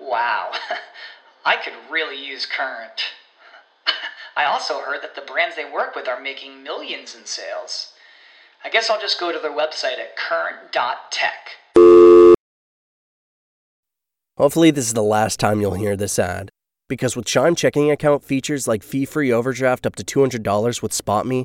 Wow, I could really use Current. I also heard that the brands they work with are making millions in sales. I guess I'll just go to their website at current.tech. Hopefully, this is the last time you'll hear this ad. Because with Chime checking account features like fee free overdraft up to $200 with SpotMe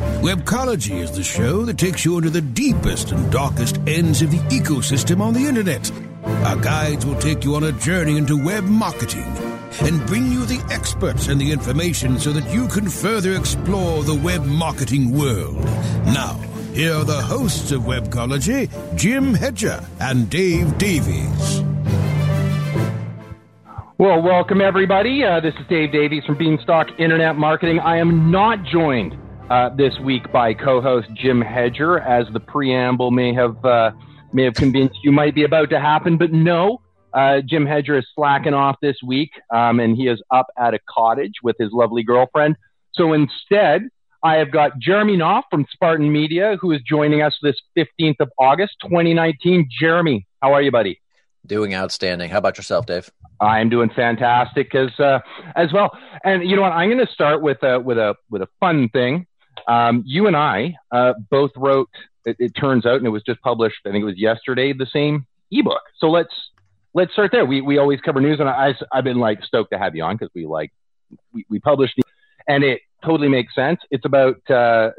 Webcology is the show that takes you into the deepest and darkest ends of the ecosystem on the internet. Our guides will take you on a journey into web marketing and bring you the experts and the information so that you can further explore the web marketing world. Now, here are the hosts of Webcology, Jim Hedger and Dave Davies. Well, welcome everybody. Uh, this is Dave Davies from Beanstalk Internet Marketing. I am not joined uh, this week by co-host Jim Hedger, as the preamble may have uh, may have convinced you might be about to happen, but no. Uh, Jim Hedger is slacking off this week, um, and he is up at a cottage with his lovely girlfriend. So instead, I have got Jeremy Knopf from Spartan Media, who is joining us this 15th of August, 2019. Jeremy, how are you, buddy? Doing outstanding. How about yourself, Dave? I'm doing fantastic as uh, as well. And you know what? I'm going to start with a with a with a fun thing. Um, you and I uh, both wrote. It, it, turns out, and it was just published. I think it was yesterday. The same ebook. So let's let's start there. We we always cover news, and I I've been like stoked to have you on because we like we, we published, and it totally makes sense. It's about uh,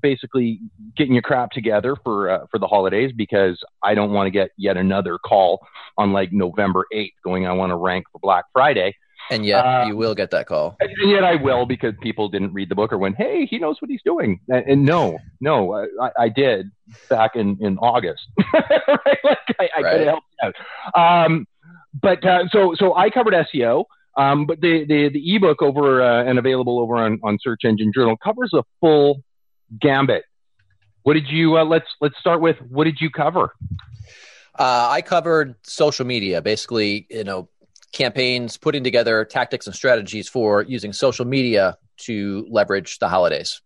basically getting your crap together for uh, for the holidays because I don't want to get yet another call on like November eighth going. I want to rank for Black Friday. And yet uh, you will get that call. And yet I will because people didn't read the book or went, "Hey, he knows what he's doing." And, and no, no, I, I, did back in in August. right? Like I, I right. could have helped out. Um, but uh, so so I covered SEO. Um, but the, the, the ebook over uh, and available over on, on Search Engine Journal covers a full gambit. What did you, uh, let's, let's start with, what did you cover? Uh, I covered social media, basically, you know, campaigns, putting together tactics and strategies for using social media to leverage the holidays.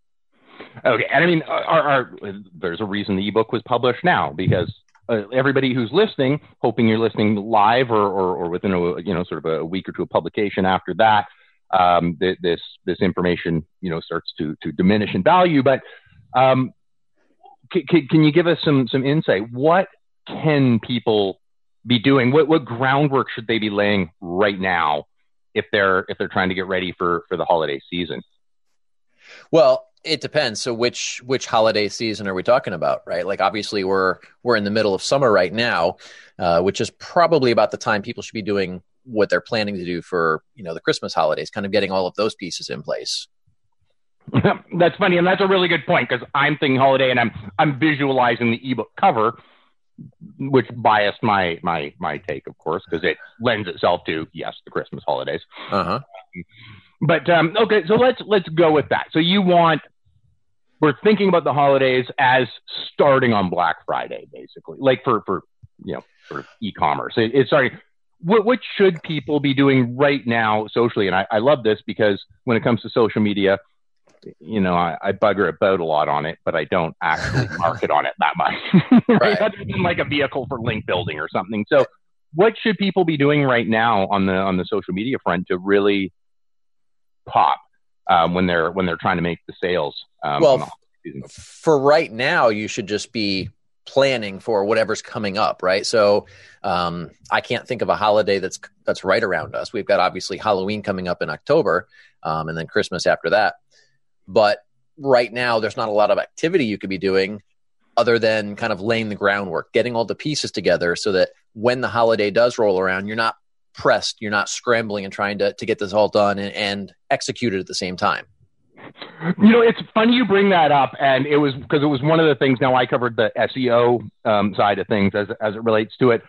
Okay, and I mean, our, our, there's a reason the ebook was published now because uh, everybody who's listening, hoping you're listening live or, or, or, within a you know sort of a week or two of publication after that, um, th- this this information you know starts to to diminish in value. But um, c- c- can you give us some some insight? What can people be doing? What what groundwork should they be laying right now if they're if they're trying to get ready for for the holiday season? Well, it depends. So which which holiday season are we talking about, right? Like obviously we're we're in the middle of summer right now, uh, which is probably about the time people should be doing what they're planning to do for you know the Christmas holidays, kind of getting all of those pieces in place. that's funny, and that's a really good point because I'm thinking holiday, and I'm I'm visualizing the ebook cover, which biased my my my take, of course, because it lends itself to yes, the Christmas holidays. Uh huh. But um, okay, so let's let's go with that. So you want we're thinking about the holidays as starting on Black Friday, basically, like for for you know for e-commerce. It, it's starting. What, what should people be doing right now socially? And I, I love this because when it comes to social media, you know, I, I bugger about a lot on it, but I don't actually market on it that much. right? right. Other than like a vehicle for link building or something. So, what should people be doing right now on the on the social media front to really pop um, when they're when they're trying to make the sales? Um, well, for right now, you should just be planning for whatever's coming up, right? So um, I can't think of a holiday that's that's right around us. We've got obviously Halloween coming up in October, um, and then Christmas after that. But right now, there's not a lot of activity you could be doing other than kind of laying the groundwork, getting all the pieces together so that when the holiday does roll around, you're not pressed, you're not scrambling and trying to, to get this all done and, and executed at the same time. You know, it's funny you bring that up, and it was because it was one of the things. Now I covered the SEO um, side of things as as it relates to it,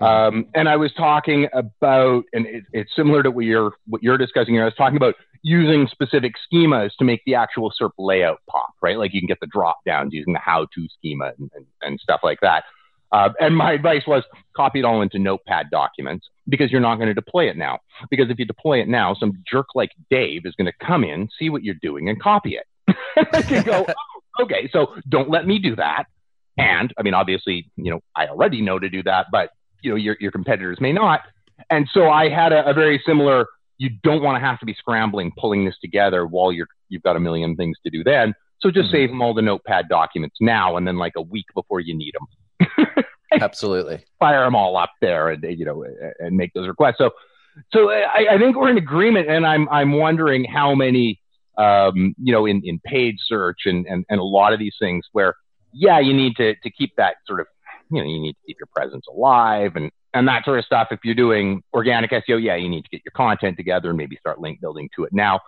um, and I was talking about, and it, it's similar to what you're what you're discussing here. I was talking about using specific schemas to make the actual SERP layout pop, right? Like you can get the drop downs using the how-to schema and, and, and stuff like that. Uh, and my advice was copy it all into notepad documents because you're not going to deploy it now. Because if you deploy it now, some jerk like Dave is going to come in, see what you're doing, and copy it. and go, oh, okay, so don't let me do that. And I mean, obviously, you know, I already know to do that, but you know, your, your competitors may not. And so I had a, a very similar, you don't want to have to be scrambling, pulling this together while you're, you've got a million things to do then. So just mm-hmm. save them all the notepad documents now. And then like a week before you need them, Absolutely. Fire them all up there and, you know, and make those requests. So, so I, I think we're in agreement and I'm, I'm wondering how many, um, you know, in, in paid search and, and, and a lot of these things where, yeah, you need to, to keep that sort of, you know, you need to keep your presence alive and, and that sort of stuff. If you're doing organic SEO, yeah, you need to get your content together and maybe start link building to it now.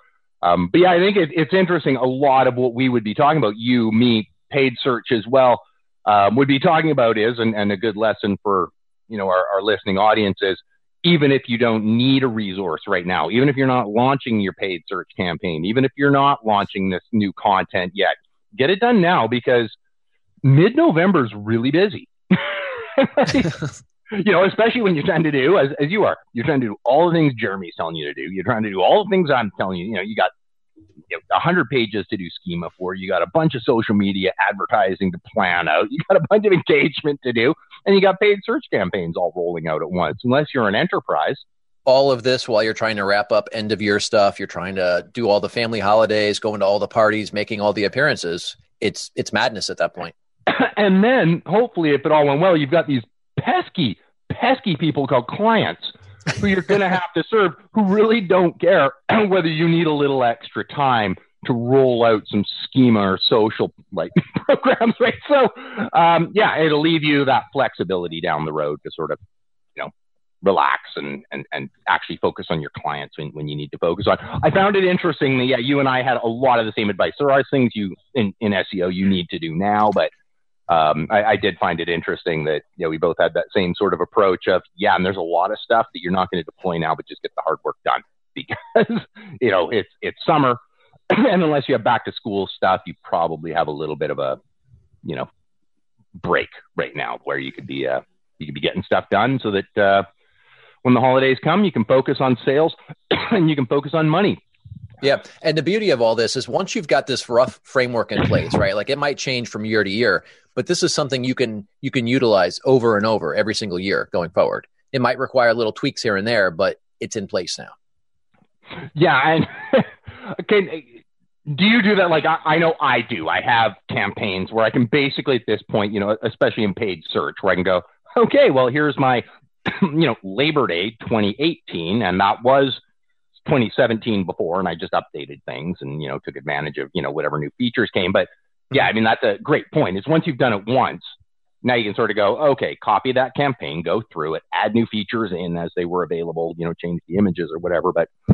Um, but yeah, I think it, it's interesting. A lot of what we would be talking about, you, me, paid search as well, um, would be talking about is, and, and a good lesson for you know our, our listening audience is, even if you don't need a resource right now, even if you're not launching your paid search campaign, even if you're not launching this new content yet, get it done now because mid-November is really busy. you know, especially when you're trying to do, as, as you are, you're trying to do all the things Jeremy's telling you to do. You're trying to do all the things I'm telling you. You know, you got know, 100 pages to do schema for. You got a bunch of social media advertising to plan out. You got a bunch of engagement to do, and you got paid search campaigns all rolling out at once. Unless you're an enterprise. All of this while you're trying to wrap up end of year stuff. You're trying to do all the family holidays, going to all the parties, making all the appearances. It's it's madness at that point. and then hopefully, if it all went well, you've got these pesky, pesky people called clients who you're going to have to serve who really don't care whether you need a little extra time to roll out some schema or social like programs, right? So, um, yeah, it'll leave you that flexibility down the road to sort of, you know, relax and, and, and actually focus on your clients when, when you need to focus on. I found it interesting that, yeah, you and I had a lot of the same advice. There are things you in, in SEO you need to do now, but um, I, I, did find it interesting that you know we both had that same sort of approach of yeah, and there's a lot of stuff that you're not going to deploy now, but just get the hard work done. Because you know it's it's summer, and unless you have back to school stuff, you probably have a little bit of a you know break right now where you could be uh, you could be getting stuff done so that uh, when the holidays come, you can focus on sales and you can focus on money yeah. And the beauty of all this is once you've got this rough framework in place, right? Like it might change from year to year, but this is something you can you can utilize over and over every single year going forward. It might require little tweaks here and there, but it's in place now. Yeah, and okay, do you do that? Like I, I know I do. I have campaigns where I can basically at this point, you know, especially in paid search, where I can go, okay, well here's my, you know, Labor Day 2018, and that was 2017 before, and I just updated things and you know took advantage of you know whatever new features came. But yeah, I mean that's a great point. Is once you've done it once, now you can sort of go, okay, copy that campaign, go through it, add new features in as they were available, you know, change the images or whatever. But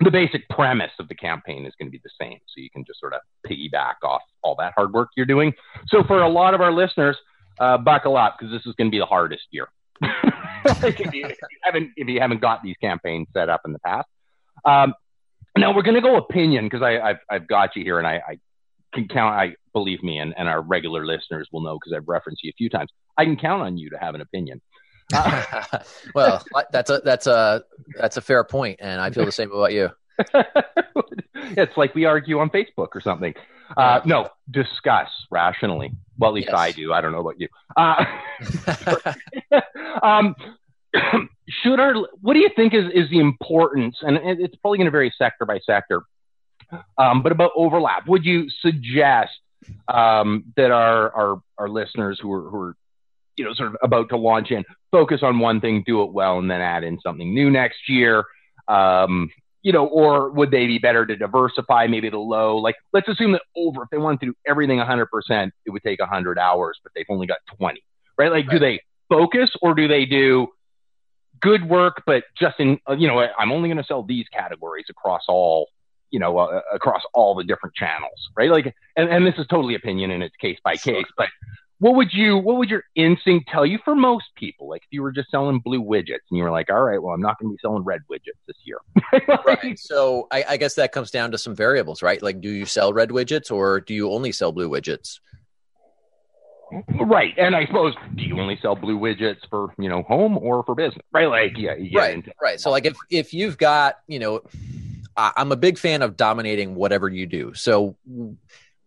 the basic premise of the campaign is going to be the same. So you can just sort of piggyback off all that hard work you're doing. So for a lot of our listeners, uh, buckle up because this is going to be the hardest year. like if, you, if, you, haven't if you haven't got these campaigns set up in the past. Um, now we're going to go opinion because I've I've got you here and I, I can count. I believe me, and, and our regular listeners will know because I've referenced you a few times. I can count on you to have an opinion. well, that's a that's a that's a fair point, and I feel the same about you. it's like we argue on Facebook or something. Uh, no, discuss rationally. Well, at least Yes. I do. I don't know about you. Uh, um, should our what do you think is is the importance? And it's probably going to vary sector by sector. Um, but about overlap, would you suggest um, that our our our listeners who are who are you know sort of about to launch in focus on one thing, do it well, and then add in something new next year? Um, you know, or would they be better to diversify maybe the low? Like, let's assume that over, if they wanted to do everything 100%, it would take 100 hours, but they've only got 20, right? Like, do they focus or do they do good work, but just in, uh, you know, I'm only going to sell these categories across all, you know, uh, across all the different channels, right? Like, and, and this is totally opinion and it's case by case, but what would you, what would your instinct tell you for most people? Like, if you were just selling blue widgets and you were like, all right, well, I'm not going to be selling red widgets this year. right. So I, I guess that comes down to some variables, right? Like, do you sell red widgets or do you only sell blue widgets? Right. And I suppose, do you only sell blue widgets for, you know, home or for business? Right. Like, yeah. get right. into- Right. So, like, if if you've got, you know, I, I'm a big fan of dominating whatever you do. So,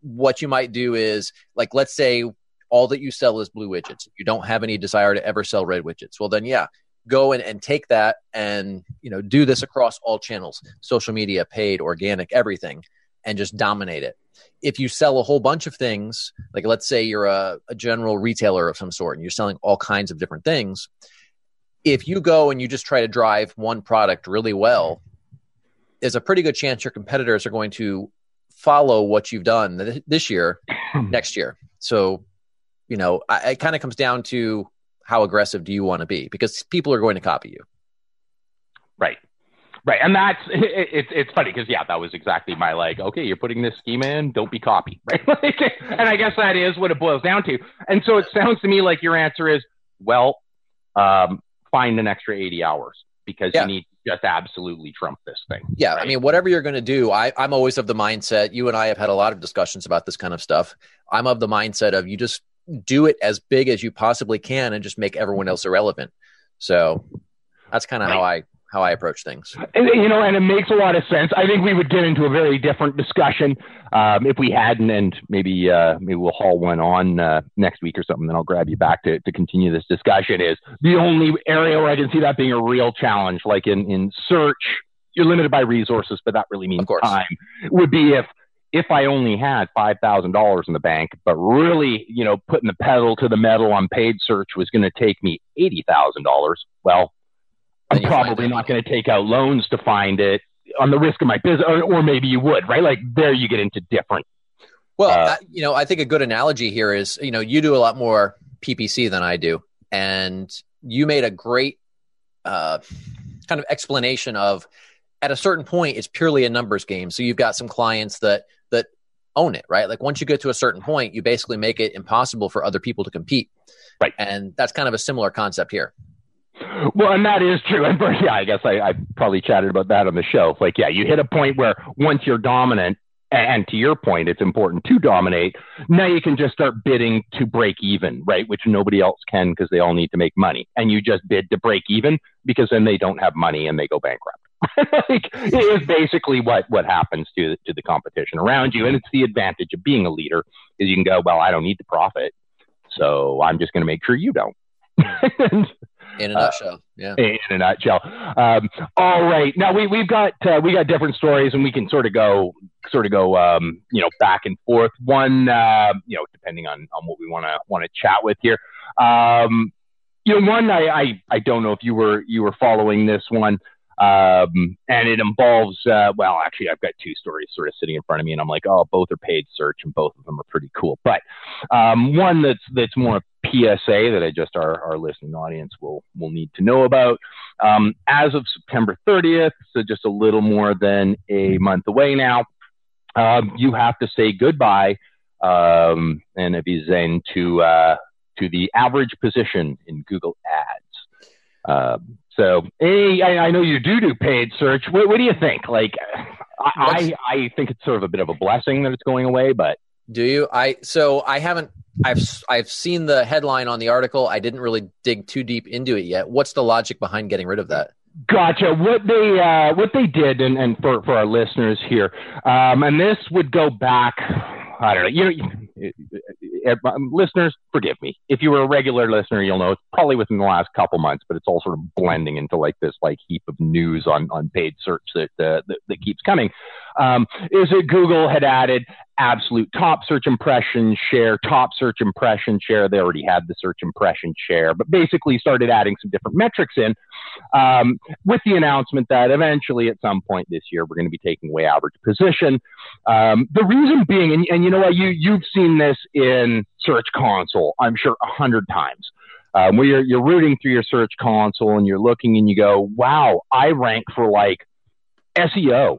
what you might do is, like, let's say all that you sell is blue widgets. You don't have any desire to ever sell red widgets. Well, then, yeah, go in and take that and you know do this across all channels, social media, paid, organic, everything, and just dominate it. If you sell a whole bunch of things, like let's say you're a, a general retailer of some sort and you're selling all kinds of different things, if you go and you just try to drive one product really well, there's a pretty good chance your competitors are going to follow what you've done th- this year, next year. So, you know, I, it kind of comes down to how aggressive do you want to be because people are going to copy you. Right. Right. And that's, it, it's it's funny because, yeah, that was exactly my like, okay, you're putting this schema in, don't be copied. Right. Like, and I guess that is what it boils down to. And so it sounds to me like your answer is, well, um, find an extra 80 hours because Yeah. you need to just absolutely trump this thing. Yeah, I mean, whatever you're going to do, I, I'm always of the mindset. You and I have had a lot of discussions about this kind of stuff. I'm of the mindset of you just do it as big as you possibly can and just make everyone else irrelevant. So that's kind of how I how I approach things. And, you know, and it makes a lot of sense. I think we would get into a very different discussion um, if we hadn't, and maybe uh, maybe we'll haul one on uh, next week or something. Then I'll grab you back to, to continue this discussion. Is the only area where I can see that being a real challenge, like in in search, you're limited by resources, but that really means time. Would be if if I only had five thousand dollars in the bank, but really, you know, putting the pedal to the metal on paid search was going to take me eighty thousand dollars. Well, I'm Then you find probably not going to take out loans to find it on the risk of my business, or, or maybe you would, right? Like there, you get into different. Well, Uh, I, you know, I think a good analogy here is, you know, you do a lot more PPC than I do, and you made a great uh, kind of explanation of at a certain point it's purely a numbers game. So you've got some clients that that own it, right? Like once you get to a certain point, you basically make it impossible for other people to compete, Right. And that's kind of a similar concept here. Well, and that is true. And yeah, I guess I, I probably chatted about that on the show. Like, yeah, you hit a point where once you're dominant, and to your point, it's important to dominate. Now you can just start bidding to break even, right? Which nobody else can because they all need to make money. And you just bid to break even because then they don't have money and they go bankrupt. like, it is basically what, what happens to, to the competition around you. And it's the advantage of being a leader is you can go, well, I don't need to profit. So I'm just going to make sure you don't. And- In a Uh, nutshell, yeah. in a nutshell. Um, all right, now we we've got uh, we got different stories, and we can sort of go sort of go um, you know back and forth. One uh, you know depending on on what we want to want to chat with here. Um, you know, one I, I I don't know if you were you were following this one. Um, and it involves, uh, well, actually, I've got two stories sort of sitting in front of me, and I'm like, oh, both are paid search, and both of them are pretty cool. But um, one that's that's more PSA that I just our, our listening audience will will need to know about. Um, as of September 30th, so just a little more than a month away now, um, you have to say goodbye, um, and if he's in to uh, to the average position in Google Ads. Um, so, hey, I, I know you do do paid search. What, what do you think? Like, I, I I think it's sort of a bit of a blessing that it's going away, but Do you? I so I haven't. I've I've seen the headline on the article. I didn't really dig too deep into it yet. What's the logic behind getting rid of that? Gotcha. What they uh, what they did, and, and for for our listeners here, um, and this would go back. I don't know. You know, listeners, forgive me. If you were a regular listener, you'll know it's probably within the last couple months, but it's all sort of blending into like this like heap of news on on paid search that uh, that, that keeps coming. Um, is that Google had added absolute top search impression share, top search impression share. They already had the search impression share, but basically started adding some different metrics in um, with the announcement that eventually at some point this year we're going to be taking away average position. Um, the reason being, and, and, you know what, you, you've seen this in Search Console, I'm sure a hundred times. Um, where you're, you're rooting through your search console and you're looking and you go, wow, I rank for like SEO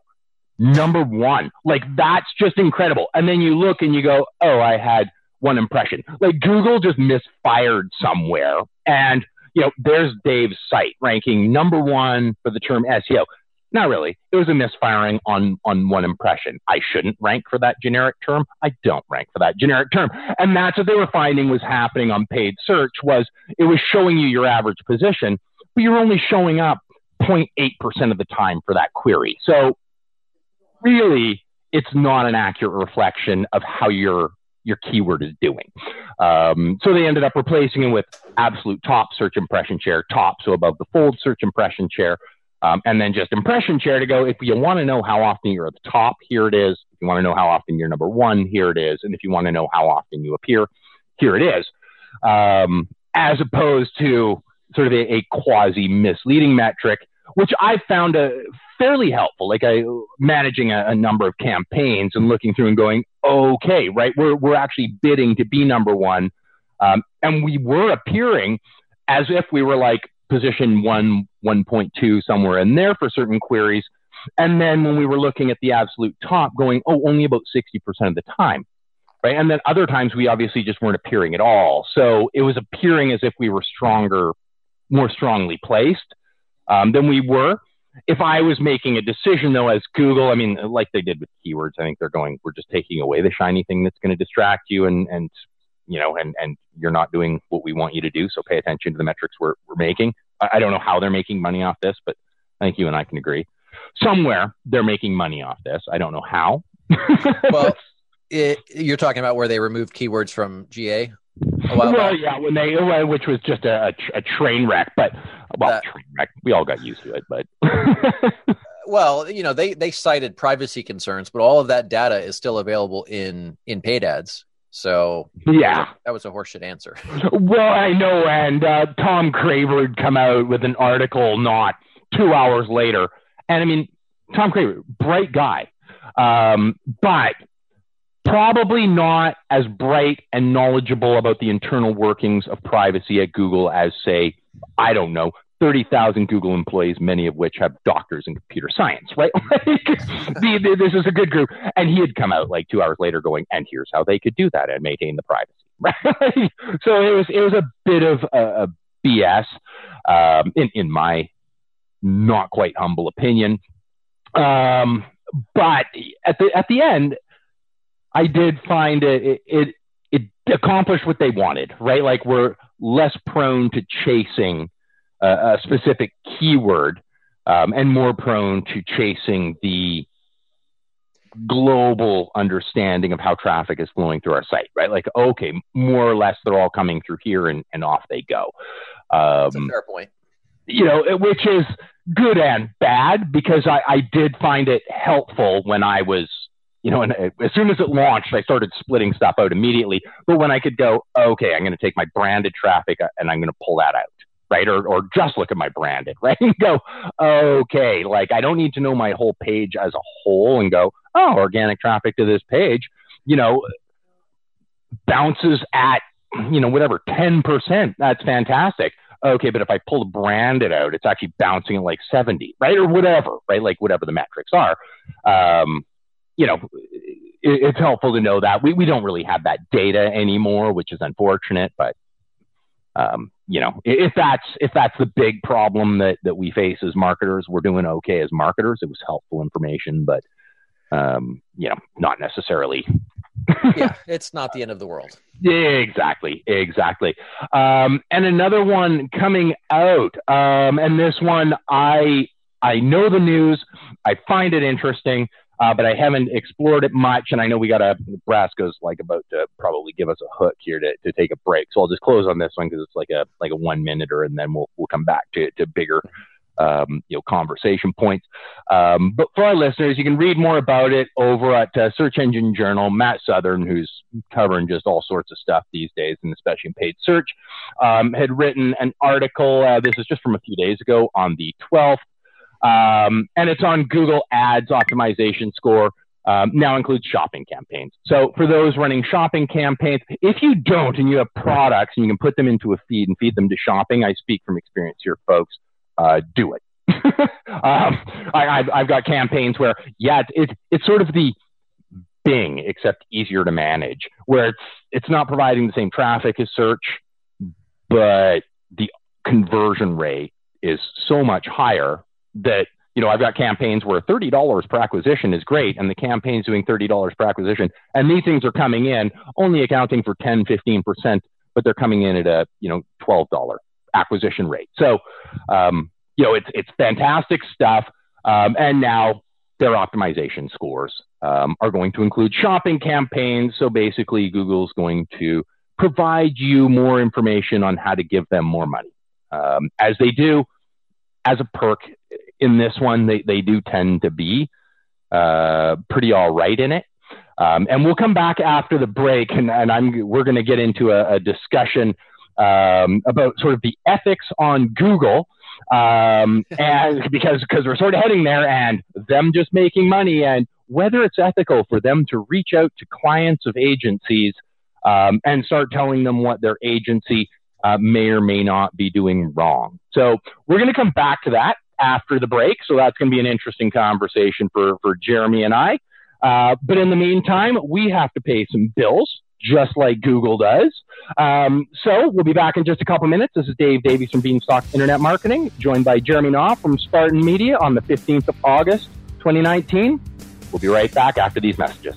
number one. Like that's just incredible. And then you look and you go, oh, I had one impression. Like Google just misfired somewhere. And, you know, there's Dave's site ranking number one for the term SEO. Not really. It was a misfiring on, on one impression. I shouldn't rank for that generic term. I don't rank for that generic term. And that's what they were finding was happening on paid search was it was showing you your average position, but you're only showing up 0.8% of the time for that query. So really it's not an accurate reflection of how your your keyword is doing. Um, so they ended up replacing it with absolute top search impression share, top, so above the fold search impression share, um, and then just impression share to go. If you want to know how often you're at the top, here it is. If you want to know how often you're number one, here it is. And if you want to know how often you appear, here it is. Um, as opposed to sort of a, a quasi misleading metric, which I found a fairly helpful. Like I managing a, a, number of campaigns and looking through and going, okay, right, we're we're actually bidding to be number one, um, and we were appearing as if we were like position one, one point two somewhere in there for certain queries, and then when we were looking at the absolute top, going, oh, only about sixty percent of the time. Right. And then other times we obviously just weren't appearing at all. So it was appearing as if we were stronger, more strongly placed um, than we were if I was making a decision though, as Google, I mean, like they did with keywords, I think they're going, we're just taking away the shiny thing that's going to distract you and, and, you know, and, and you're not doing what we want you to do. So pay attention to the metrics we're, we're making. I, don't know how they're making money off this, but I think you and I can agree. Somewhere they're making money off this. I don't know how. well, it, you're talking about where they removed keywords from GA well, back. yeah, when they which was just a, a, train wreck, but well, train wreck. We all got used to it, but well, you know, they they cited privacy concerns, but all of that data is still available in in paid ads. So yeah, that was a horseshit answer. well, I know, and uh, Tom Craver would come out with an article not two hours later, and I mean, Tom Craver, bright guy, um, but probably not as bright and knowledgeable about the internal workings of privacy at Google as, say, I don't know, 30,000 Google employees, many of which have doctors in computer science, right? this is a good group. And he had come out like two hours later going, and here's how they could do that and maintain the privacy, right? so it was, it was a bit of a, a BS, um, in, in my not quite humble opinion. Um, but at the, at the end, I did find it, it, it accomplished what they wanted, right? Like we're less prone to chasing a, a specific keyword um, and more prone to chasing the global understanding of how traffic is flowing through our site, right? Like, okay, more or less they're all coming through here and, and off they go. Um, That's a fair point. You know, which is good and bad because I, I did find it helpful when I was you know, and as soon as it launched, I started splitting stuff out immediately. But when I could go, okay, I'm going to take my branded traffic uh, and I'm going to pull that out, right? Or, or just look at my branded, right? And go, okay, like I don't need to know my whole page as a whole and go, oh, organic traffic to this page, you know, bounces at, you know, whatever, 10%. That's fantastic. Okay, but if I pull the branded out, it's actually bouncing at like 70, right? Or whatever, right? Like whatever the metrics are. Um, you know, it, it's helpful to know that we, we don't really have that data anymore, which is unfortunate, but, um, you know, if that's, if that's the big problem that, that we face as marketers, we're doing okay as marketers. It was helpful information, but, um, you know, not necessarily yeah, it's not the end of the world. Exactly, exactly. Um, and another one coming out, um, and this one I I know the news. I find it interesting, uh, but I haven't explored it much. And I know we got a Nebraska's like about to probably give us a hook here to, to take a break. So I'll just close on this one because it's like a like a one minute, and then we'll we'll come back to to bigger um, you know, conversation points. Um, but for our listeners, you can read more about it over at uh, Search Engine Journal. Matt Southern, who's covering just all sorts of stuff these days, and especially in paid search, um, had written an article. Uh, this is just from a few days ago on the 12th, um, and it's on Google Ads optimization score. Um, now includes shopping campaigns. So for those running shopping campaigns, if you don't and you have products and you can put them into a feed and feed them to shopping, I speak from experience here, folks uh, do it. um, I, have got campaigns where, yeah, it's, it's, it's sort of the Bing, except easier to manage, where it's it's not providing the same traffic as search, but the conversion rate is so much higher that you know I've got campaigns where thirty dollars per acquisition is great, and the campaign's doing thirty dollars per acquisition, and these things are coming in only accounting for 10, 15 percent, but they're coming in at a you know twelve dollar acquisition rate. So, um, you know, it's it's fantastic stuff. Um, and now their optimization scores um, are going to include shopping campaigns. So basically, Google's going to provide you more information on how to give them more money. Um, as they do, as a perk in this one, they, they do tend to be uh, pretty all right in it. Um, and we'll come back after the break, and, and I'm, we're going to get into a, a discussion um, about sort of the ethics on Google, um, and because because we're sort of heading there, and them just making money, and whether it's ethical for them to reach out to clients of agencies um, and start telling them what their agency uh, may or may not be doing wrong. So we're going to come back to that after the break. So that's going to be an interesting conversation for for Jeremy and I. Uh, but in the meantime, we have to pay some bills just like Google does. Um, so we'll be back in just a couple minutes. This is Dave Davies from Beanstalk Internet Marketing, joined by Jeremy Knopf from Spartan Media on the 15th of August, 2019. We'll be right back after these messages.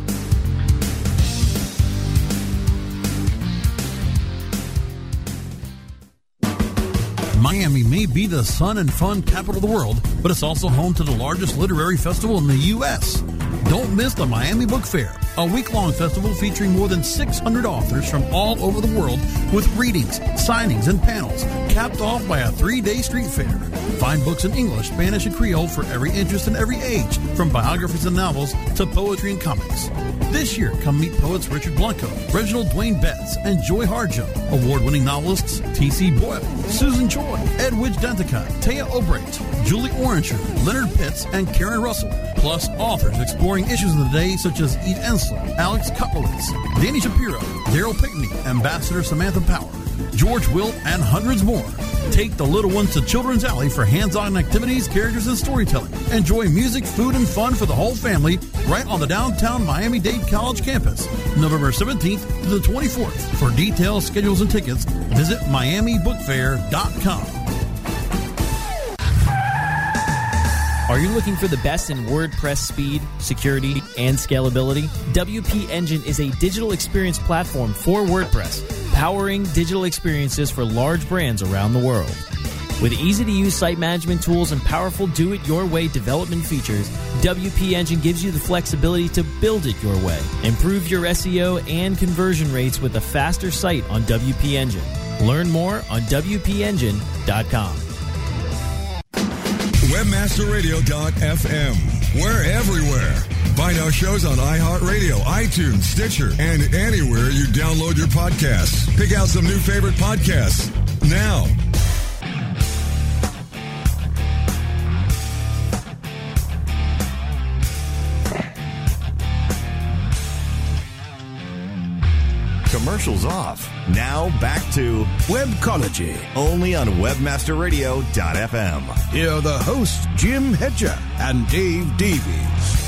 Miami may be the sun and fun capital of the world, but it's also home to the largest literary festival in the U.S. Don't miss the Miami Book Fair, a week long festival featuring more than 600 authors from all over the world with readings, signings, and panels, capped off by a three day street fair. Find books in English, Spanish, and Creole for every interest and every age, from biographies and novels to poetry and comics. This year, come meet poets Richard Blanco, Reginald Dwayne Betts, and Joy Harjo, award winning novelists T.C. Boyle, Susan Edwidge Danticat, Téa Obreht, Julie Orringer, Leonard Pitts, and Karen Russell, plus authors exploring issues of the day such as Eve Ensler, Alex Kotlowitz, Danny Shapiro, Darryl Pinckney, Ambassador Samantha Power, George Will, and hundreds more. Take the little ones to Children's Alley for hands-on activities, characters, and storytelling. Enjoy music, food, and fun for the whole family right on the downtown Miami-Dade College campus, November 17th to the 24th. For details, schedules, and tickets, visit miamibookfair.com. Are you looking for the best in WordPress speed, security, and scalability? WP Engine is a digital experience platform for WordPress, powering digital experiences for large brands around the world. With easy to use site management tools and powerful do it your way development features, WP Engine gives you the flexibility to build it your way. Improve your SEO and conversion rates with a faster site on WP Engine. Learn more on WPEngine.com. WebmasterRadio.fm. We're everywhere. Find our shows on iHeartRadio, iTunes, Stitcher, and anywhere you download your podcasts. Pick out some new favorite podcasts now. Commercials off. Now back to Webcology. only on WebmasterRadio.fm. Here are the hosts, Jim Hedger and Dave Davies.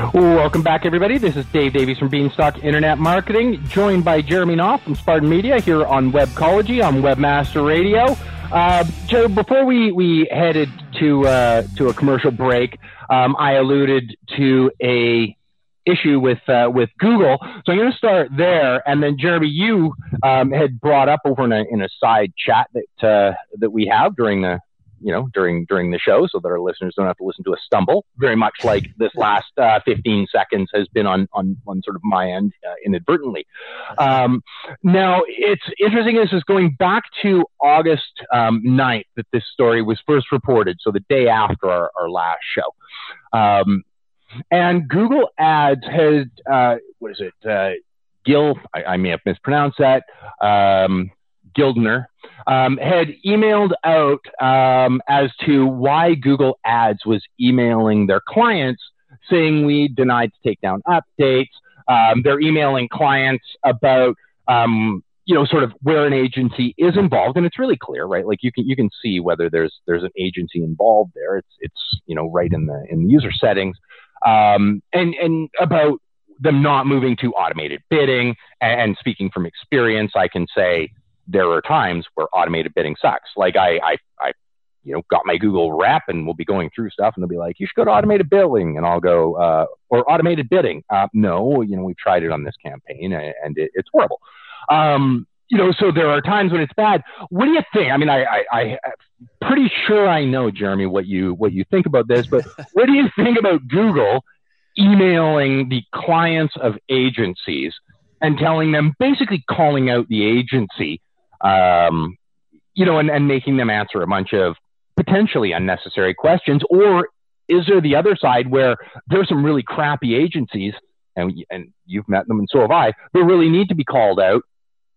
Welcome back, everybody. This is Dave Davies from Beanstalk Internet Marketing, joined by Jeremy Knopf from Spartan Media here on Webcology on Webmaster Radio. Uh, Joe, before we, we headed to uh, to a commercial break, um, I alluded to a issue with uh, with Google. So I'm going to start there, and then Jeremy, you um, had brought up over in a, in a side chat that uh, that we have during the you know during during the show, so that our listeners don't have to listen to a stumble. Very much like this last uh, 15 seconds has been on on on sort of my end uh, inadvertently. Um, now it's interesting. This is going back to August um, 9th that this story was first reported, so the day after our, our last show. Um, and Google Ads had, uh, what is it? Uh, Gil, I, I, may have mispronounced that, um, Gildner, um, had emailed out um, as to why Google Ads was emailing their clients saying we denied to take down updates. Um, they're emailing clients about um, you know sort of where an agency is involved and it's really clear right like you can you can see whether there's there's an agency involved there it's it's you know right in the in the user settings um, and and about them not moving to automated bidding. And, speaking from experience, I can say there are times where automated bidding sucks. Like I, I, I, you know, got my Google rep and we'll be going through stuff and they'll be like, you should go to automated billing. And I'll go, uh, or automated bidding. Uh, no, you know, we tried it on this campaign and it, it's horrible. Um, you know, so there are times when it's bad. What do you think? I mean, I, I, I pretty sure I know, Jeremy, what you what you think about this, but what do you think about Google emailing the clients of agencies and telling them, basically calling out the agency, um, you know, and, and making them answer a bunch of potentially unnecessary questions, or is there the other side where there's some really crappy agencies and, and you've met them and so have I, that really need to be called out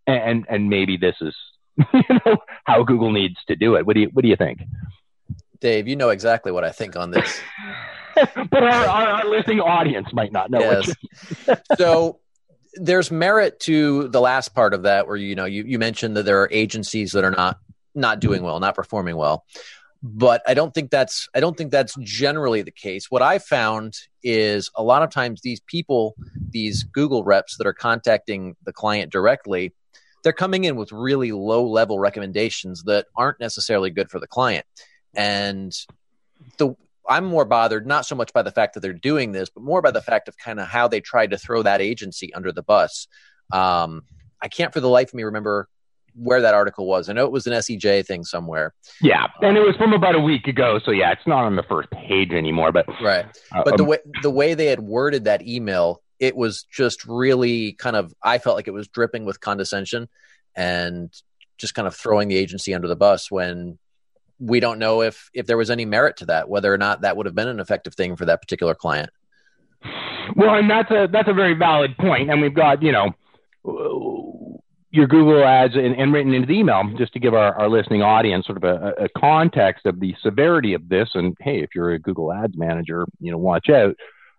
and and maybe this is you know how Google needs to do it. What do you what do you think? Dave, you know exactly what I think on this. but our, our, our, listening audience might not know. Yes. so there's merit to the last part of that, where you know you, you mentioned that there are agencies that are not not doing well, not performing well. But I don't think that's I don't think that's generally the case. What I found is a lot of times these people, these Google reps that are contacting the client directly, they're coming in with really low level recommendations that aren't necessarily good for the client. And the I'm more bothered not so much by the fact that they're doing this, but more by the fact of kind of how they tried to throw that agency under the bus. Um, I can't for the life of me remember where that article was. I know it was an SEJ thing somewhere. Yeah, and it was from about a week ago, so yeah, it's not on the first page anymore. But right, uh, but the um, way the way they had worded that email it was just really kind of I felt like it was dripping with condescension and just kind of throwing the agency under the bus when we don't know if if there was any merit to that, whether or not that would have been an effective thing for that particular client. Well, and that's a that's a very valid point, and we've got you know your Google ads and, and written into the email just to give our, our listening audience sort of a, a context of the severity of this. And hey, if you're a Google Ads manager, you know, watch out.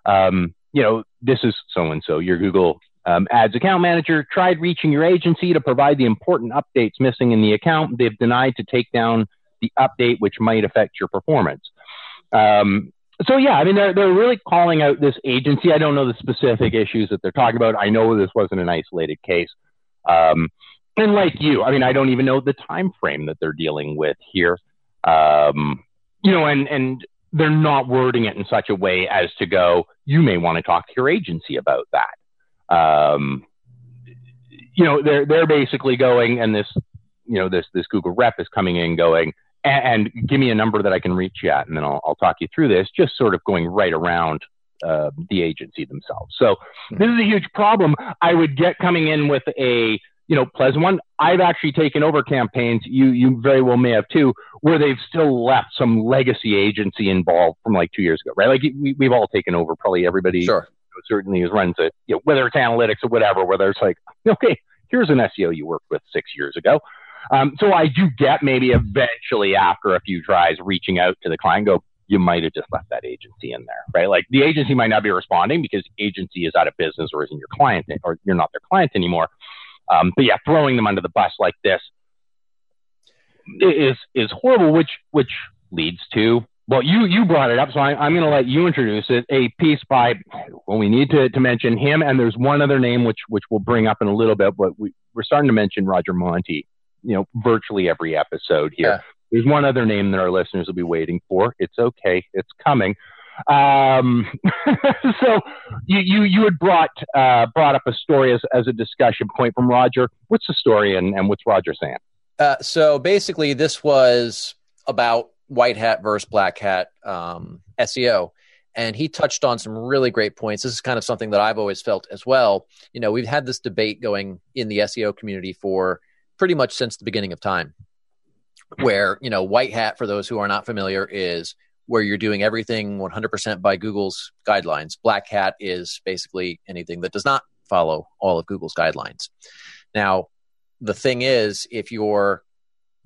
Um, you know, this is so and so, your Google um, Ads account manager tried reaching your agency to provide the important updates missing in the account. They've denied to take down the update, which might affect your performance. Um, so yeah, I mean, they're, they're really calling out this agency. I don't know the specific issues that they're talking about. I know this wasn't an isolated case. Um, and like you, I mean, I don't even know the time frame that they're dealing with here. Um, you know, and, and they're not wording it in such a way as to go, you may want to talk to your agency about that. Um, you know, they're they're basically going, and this, you know, this this Google rep is coming in, going, and, and give me a number that I can reach you at, and then I'll, I'll talk you through this. Just sort of going right around uh, the agency themselves. So hmm. this is a huge problem. I would get coming in with a you know, pleasant one. I've actually taken over campaigns. You you very well may have too, where they've still left some legacy agency involved from like two years ago, right? Like we, we've all taken over. Probably everybody sure. certainly runs it. You know, whether it's analytics or whatever, whether it's like, okay, here's an SEO you worked with six years ago. Um, so I do get maybe eventually after a few tries reaching out to the client, go, you might have just left that agency in there, right? Like the agency might not be responding because agency is out of business or isn't your client or you're not their client anymore. Um, but yeah, throwing them under the bus like this is is horrible, which which leads to well, you you brought it up, so I, am going to let you introduce it. A piece by well, we need to, to mention him, and there's one other name which which we'll bring up in a little bit, but we, we're starting to mention Roger Montti. You know, virtually every episode here. Yeah. There's one other name that our listeners will be waiting for. It's okay, it's coming. Um, so you, you you had brought uh, brought up a story as as a discussion point from Roger. What's the story, and and what's Roger saying? Uh, so basically, this was about white hat versus black hat um, SEO. And he touched on some really great points. This is kind of something that I've always felt as well. You know, we've had this debate going in the SEO community for pretty much since the beginning of time, where, you know, white hat, for those who are not familiar, is where you're doing everything 100% by Google's guidelines. Black hat is basically anything that does not follow all of Google's guidelines. Now, the thing is, if you're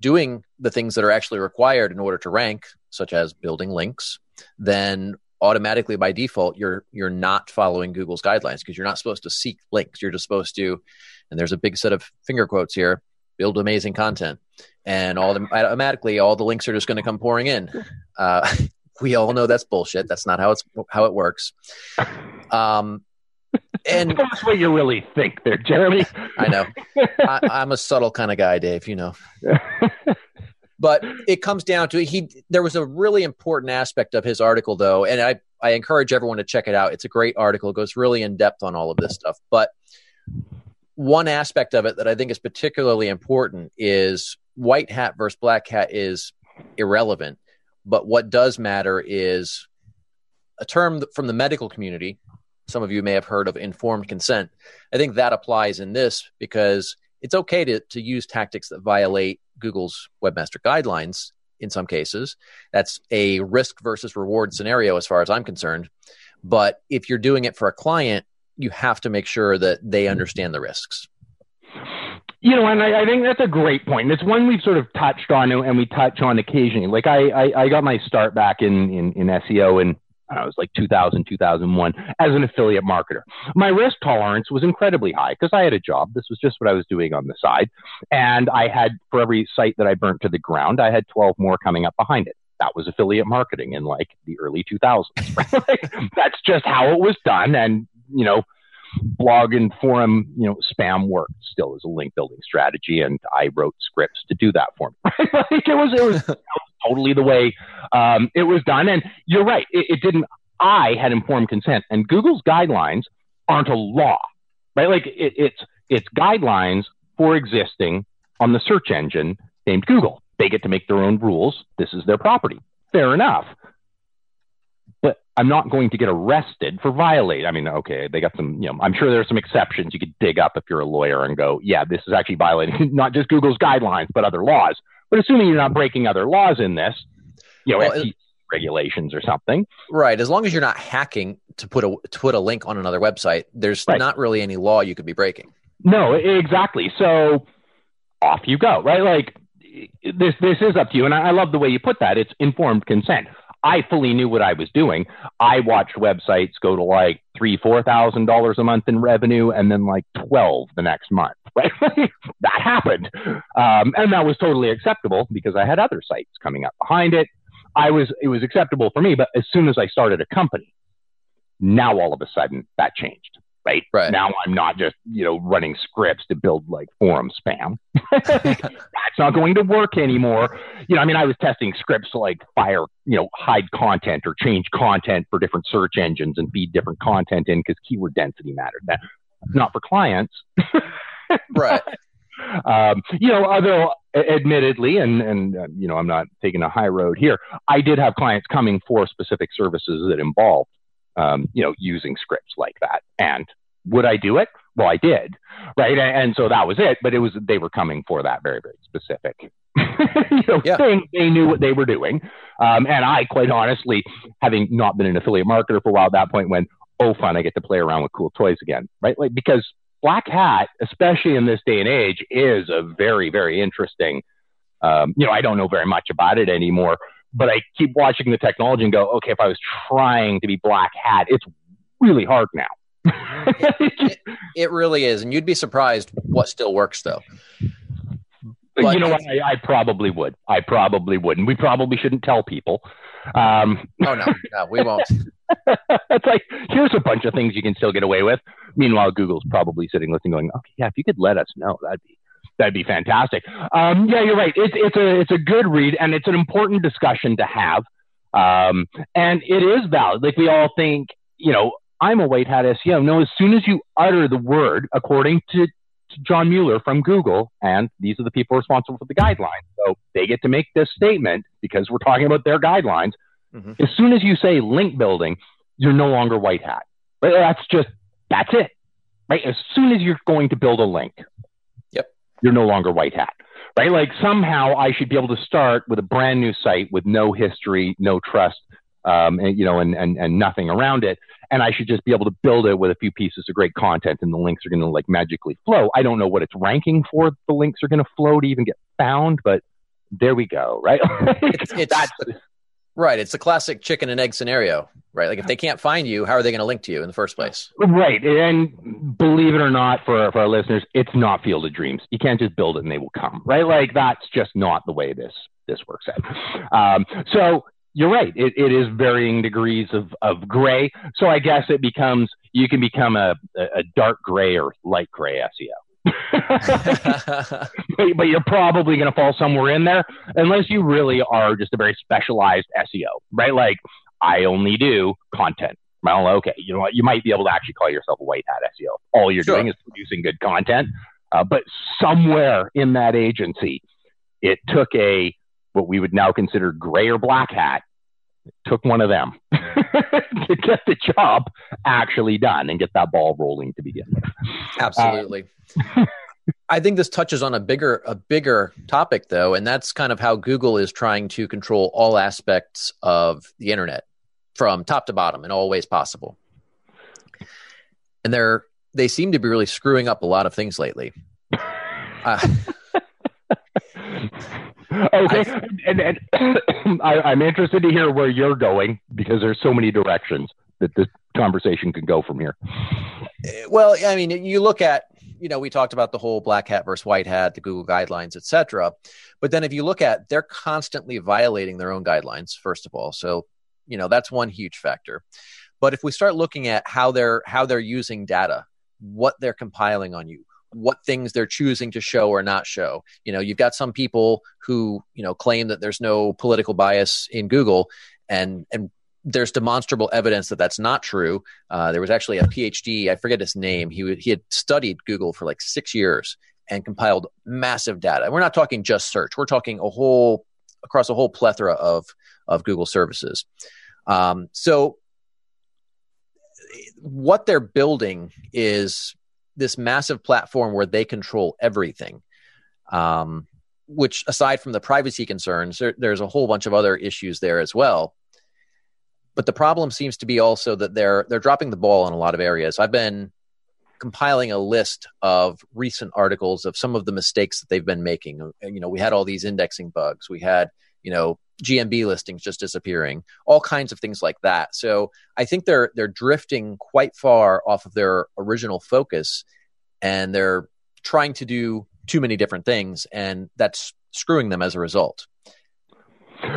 doing the things that are actually required in order to rank, such as building links, then automatically by default you're you're not following Google's guidelines because you're not supposed to seek links. You're just supposed to, and there's a big set of finger quotes here, build amazing content, and all the automatically all the links are just going to come pouring in. Uh, we all know that's bullshit. That's not how it's how it works. Um, and that's what you really think there, Jeremy. I know. I, am a subtle kind of guy, Dave. You know. but it comes down to he. There was a really important aspect of his article, though, and I I encourage everyone to check it out. It's a great article. It goes really in depth on all of this stuff. But one aspect of it that I think is particularly important is white hat versus black hat is irrelevant. But what does matter is a term from the medical community some of you may have heard of informed consent. I think that applies in this because it's okay to, to use tactics that violate Google's webmaster guidelines in some cases. That's a risk versus reward scenario as far as I'm concerned. But if you're doing it for a client, you have to make sure that they mm-hmm. understand the risks. You know, and I, I think that's a great point. It's one we've sort of touched on and we touch on occasionally. Like I, I, I got my start back in, in, in SEO and I was like 2000, 2001 as an affiliate marketer. My risk tolerance was incredibly high because I had a job. This was just what I was doing on the side. And I had, for every site that I burnt to the ground, I had 12 more coming up behind it. That was affiliate marketing in like the early 2000s. That's just how it was done. And, you know, blog and forum, you know, spam worked still as a link building strategy. And I wrote scripts to do that for me. like it was, it was totally the way um, it was done. And you're right, it, it didn't. I had informed consent, and Google's guidelines aren't a law, right? Like it, it's it's guidelines for existing on the search engine named Google. They get to make their own rules. This is their property. Fair enough. But I'm not going to get arrested for violating. I mean, okay, they got some, you know, I'm sure there are some exceptions you could dig up if you're a lawyer and go, yeah, this is actually violating not just Google's guidelines, but other laws. But assuming you're not breaking other laws in this, you know, well, regulations or something. Right. As long as you're not hacking to put a to put a link on another website, there's right. not really any law you could be breaking. No, exactly. So off you go. Right. Like this this is up to you. And I, I love the way you put that. It's informed consent. I fully knew what I was doing. I watched websites go to like three, four thousand dollars a month in revenue, and then like twelve the next month. That happened, um, and that was totally acceptable because I had other sites coming up behind it. I was it was acceptable for me, but as soon as I started a company, now all of a sudden that changed right? Right. Now I'm not just, you know, running scripts to build like forum spam. That's not going to work anymore. You know, I mean, I was testing scripts to like fire, you know, hide content or change content for different search engines and feed different content in because keyword density mattered. That not for clients. right. Um, you know, although admittedly, and and uh, you know, I'm not taking a high road here. I did have clients coming for specific services that involved um, you know, using scripts like that. And would I do it? Well, I did, right? And, and so that was it. But it was they were coming for that very, very specific you know, yeah. thing. They knew what they were doing, um, and I, quite honestly, having not been an affiliate marketer for a while, at that point when, oh, fun, I get to play around with cool toys again, right? Like because Black Hat, especially in this day and age, is a very, very interesting. Um, you know, I don't know very much about it anymore, but I keep watching the technology and go, okay, if I was trying to be black hat, it's really hard now. it, it, it, really is, and you'd be surprised what still works though. But, you know what? I, I, probably would. I probably wouldn't. We probably shouldn't tell people. Um, oh no, no, we won't. it's like here's a bunch of things you can still get away with. Meanwhile, Google's probably sitting listening, going, "Okay, yeah, if you could let us know, that'd be that'd be fantastic." Um, yeah, you're right. It's it's a it's a good read, and it's an important discussion to have. Um, and it is valid. Like we all think, you know, I'm a white hat SEO. No, as soon as you utter the word, according to, to John Mueller from Google, and these are the people responsible for the guidelines. So they get to make this statement because we're talking about their guidelines. Mm-hmm. As soon as you say link building, you're no longer white hat. Right? That's just, that's it. Right? As soon as you're going to build a link. You're no longer white hat right? Like somehow I should be able to start with a brand new site with no history, no trust, um, and, you know, and, and, and nothing around it. And I should just be able to build it with a few pieces of great content and the links are going to like magically flow. I don't know what it's ranking for. The links are going to flow to even get found, but there we go. Right. it's, it's, Right. It's a classic chicken and egg scenario, right? Like if they can't find you, how are they going to link to you in the first place? Right. And believe it or not, for, for our listeners, it's not Field of Dreams. You can't just build it and they will come, right? Like that's just not the way this this works out. Um, so you're right. It, it is varying degrees of, of gray. So I guess it becomes you can become a, a dark gray or light gray SEO. But, but, you're probably going to fall somewhere in there unless you really are just a very specialized SEO, right? Like I only do content. Well, okay, you know what? You might be able to actually call yourself a white hat SEO. All you're sure. doing is producing good content. Uh, but somewhere in that agency, it took a what we would now consider gray or black hat. Took one of them to get the job actually done and get that ball rolling to begin with. Absolutely. Uh, I think this touches on a bigger a bigger topic though, and that's kind of how Google is trying to control all aspects of the internet from top to bottom in all ways possible. And they're they seem to be really screwing up a lot of things lately. Uh, okay, I, and, and I, am interested to hear where you're going because there's so many directions that this conversation can go from here. Eh, well, I mean, you look at you know, we talked about the whole black hat versus white hat, the Google guidelines, et cetera. But then if you look at, they're constantly violating their own guidelines, first of all. So, you know, that's one huge factor. But if we start looking at how they're how they're using data, what they're compiling on you, what things they're choosing to show or not show. You know, you've got some people who, you know, claim that there's no political bias in Google and and there's demonstrable evidence that that's not true. Uh, there was actually a PhD, I forget his name. He he had studied Google for like six years and compiled massive data. We're not talking just search. We're talking a whole across a whole plethora of of Google services. Um, so what they're building is this massive platform where they control everything. Um, which, aside from the privacy concerns, there, there's a whole bunch of other issues there as well. But the problem seems to be also that they're they're dropping the ball in a lot of areas. I've been compiling a list of recent articles of some of the mistakes that they've been making. You know, we had all these indexing bugs. We had, you know, GMB listings just disappearing, all kinds of things like that. So I think they're they're drifting quite far off of their original focus, and they're trying to do too many different things, and that's screwing them as a result.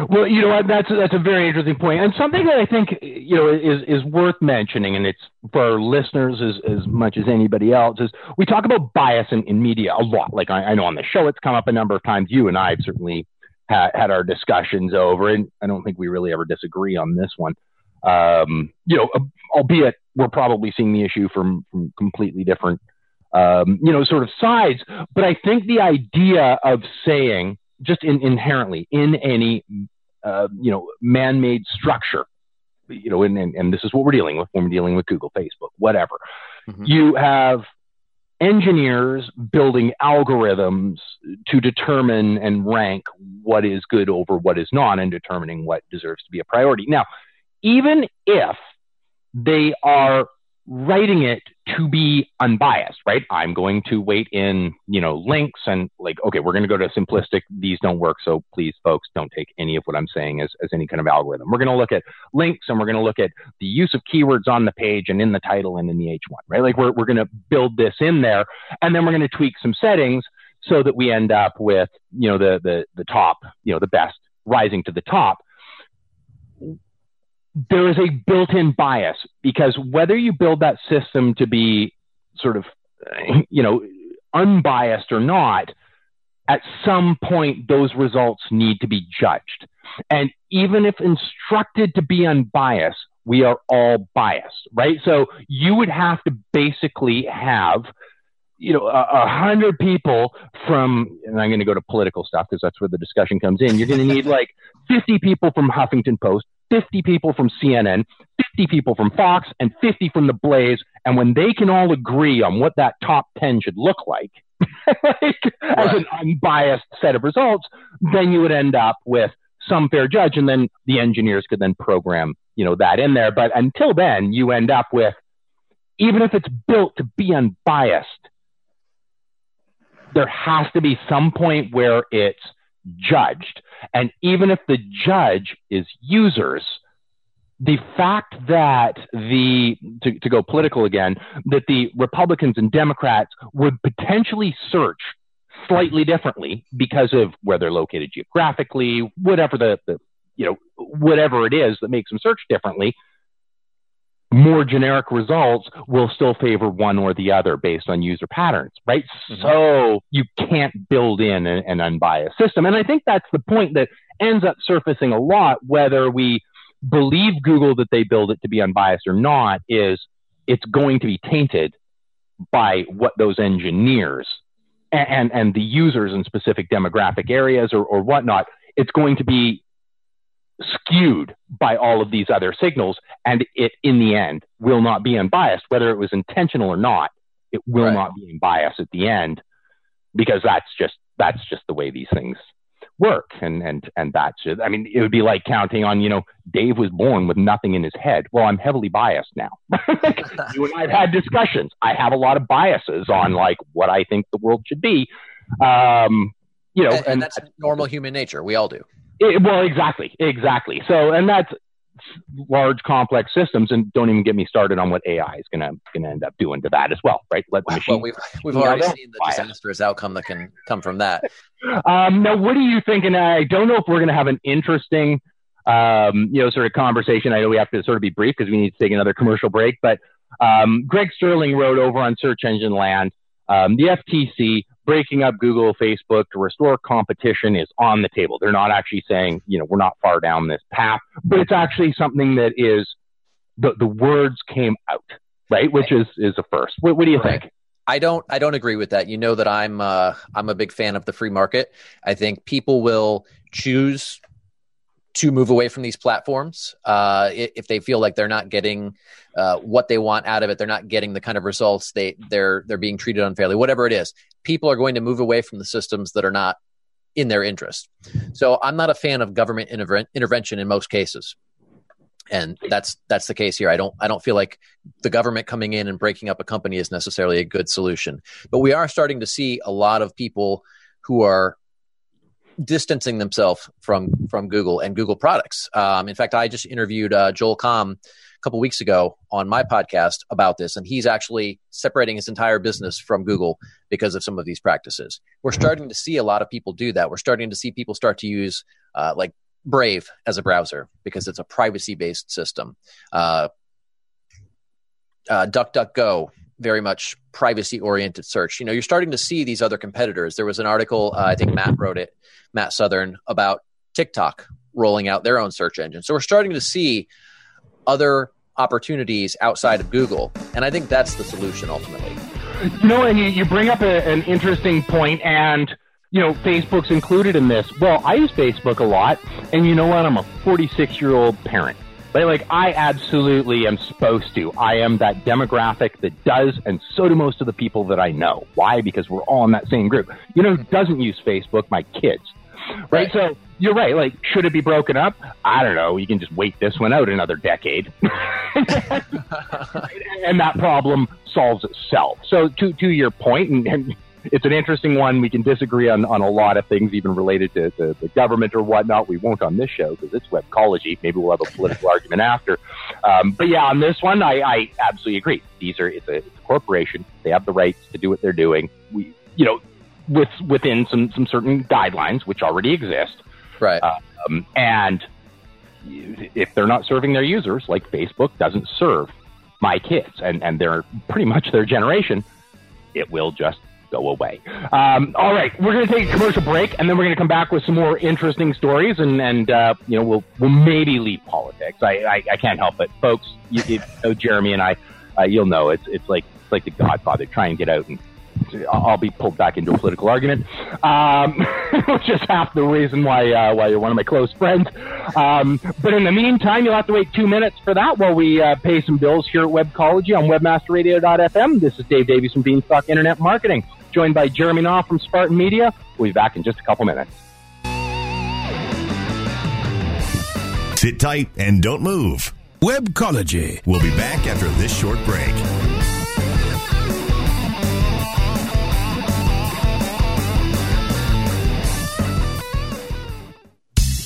Well, you know what? That's that's a very interesting point, and something that I think you know is is worth mentioning, and it's for our listeners as as much as anybody else. Is we talk about bias in, in media a lot. Like I, I know on the show, it's come up a number of times. You and I have certainly had, had our discussions over, and I don't think we really ever disagree on this one. Um, you know, albeit we're probably seeing the issue from from completely different, um, you know, sort of sides. But I think the idea of saying just in, inherently in any uh, you know man-made structure you know and, and, and, this is what we're dealing with when we're dealing with google facebook whatever mm-hmm. you have engineers building algorithms to determine and rank what is good over what is not and determining what deserves to be a priority. Now even if they are writing it to be unbiased, right? I'm going to wait in, you know, links and like, okay, we're going to go to simplistic. These don't work. So please, folks, don't take any of what I'm saying as, as any kind of algorithm. We're going to look at links and we're going to look at the use of keywords on the page and in the title and in the H1, right? Like we're, we're going to build this in there and then we're going to tweak some settings so that we end up with, you know, the, the, the top, you know, the best rising to the top. There is a built-in bias because whether you build that system to be sort of, you know, unbiased or not, at some point those results need to be judged. And even if instructed to be unbiased, we are all biased, right? So you would have to basically have, you know, a, a hundred people from, and I'm going to go to political stuff because that's where the discussion comes in. You're going to need like 50 people from Huffington Post, 50 people from CNN, 50 people from Fox, and 50 from The Blaze. And when they can all agree on what that top 10 should look like, like as an unbiased set of results, then you would end up with some fair judge, and then the engineers could then program, you know, that in there. But until then, you end up with, even if it's built to be unbiased, there has to be some point where it's judged. And even if the judge is users, the fact that the, to, to go political again, that the Republicans and Democrats would potentially search slightly differently because of where they're located geographically, whatever the, the you know, whatever it is that makes them search differently, more generic results will still favor one or the other based on user patterns, right? Mm-hmm. So you can't build in an, an, unbiased system. And I think that's the point that ends up surfacing a lot, whether we believe Google that they build it to be unbiased or not, is it's going to be tainted by what those engineers and, and the users in specific demographic areas or, or whatnot, it's going to be skewed by all of these other signals. And it, in the end, will not be unbiased, whether it was intentional or not. It will right. not be unbiased at the end because that's just, that's just the way these things work. And, and, and that's just, I mean, it would be like counting on, you know, Dave was born with nothing in his head. Well, I'm heavily biased now. you and I have had discussions. I have a lot of biases on like what I think the world should be. Um, you know, and, and, and that's normal human nature. We all do. It, well, exactly, exactly. So, and that's large complex systems and don't even get me started on what AI is going to going to end up doing to that as well, right? Let the machine. Well, we've we've already seen the disastrous outcome that can come from that. Um, now, what are you thinking? I don't know if we're going to have an interesting, um, you know, sort of conversation. I know we have to sort of be brief because we need to take another commercial break. But um, Greg Sterling wrote over on Search Engine Land. Um, the FTC breaking up Google, Facebook to restore competition is on the table. They're not actually saying, you know, we're not far down this path, but it's actually something that is the, the words came out, right? Which is, is a first. What, what do you right. think? I don't I don't agree with that. You know that I'm uh, I'm a big fan of the free market. I think people will choose to move away from these platforms uh, if they feel like they're not getting uh, what they want out of it. They're not getting the kind of results they they're they're being treated unfairly. Whatever it is, people are going to move away from the systems that are not in their interest. So I'm not a fan of government interve- intervention in most cases. And that's that's the case here. I don't I don't feel like the government coming in and breaking up a company is necessarily a good solution. But we are starting to see a lot of people who are distancing themselves from from Google and Google products. Um, in fact, I just interviewed uh, Joel Comm a couple weeks ago on my podcast about this, and he's actually separating his entire business from Google because of some of these practices. We're starting to see a lot of people do that. We're starting to see people start to use uh, like Brave as a browser because it's a privacy based system. Uh, uh, DuckDuckGo very much privacy oriented search. You know, you're starting to see these other competitors. There was an article, uh, I think Matt wrote it, Matt Southern, about TikTok rolling out their own search engine. So we're starting to see other opportunities outside of Google. And I think that's the solution ultimately. You know, and you, you bring up a, an interesting point, and you know, Facebook's included in this. Well, I use Facebook a lot, and you know what? I'm a 46 year old parent. But like, I absolutely am supposed to. I am that demographic that does, and so do most of the people that I know. Why? Because we're all in that same group. You know who doesn't use Facebook? My kids. Right? right. So you're right. Like, should it be broken up? I don't know. You can just wait this one out another decade. and that problem solves itself. So to, to your point, and, and it's an interesting one. We can disagree on, on a lot of things, even related to, to the government or whatnot. We won't on this show because it's webcology. Maybe we'll have a political argument after. Um, but yeah, on this one, I, I absolutely agree. These are it's a, it's a corporation. They have the rights to do what they're doing. We, you know, with within some some certain guidelines which already exist. Right. Um, and if they're not serving their users, like Facebook doesn't serve my kids and, and they're pretty much their generation, it will just go away. Um, all right, we're going to take a commercial break, and then we're going to come back with some more interesting stories, and and uh, you know we'll we'll maybe leave politics. I I, I can't help it, folks. You, you know, Jeremy and I, uh, you'll know it's it's like it's like the Godfather. Try and get out and I'll be pulled back into a political argument, um, which is half the reason why uh, why you're one of my close friends. Um, but in the meantime, you'll have to wait two minutes for that while we uh, pay some bills here at Webcology on WebmasterRadio.fm. This is Dave Davies from Beanstalk Internet Marketing, joined by Jeremy Knauff from Spartan Media. We'll be back in just a couple minutes. Sit tight and don't move. Webcology. We'll be back after this short break.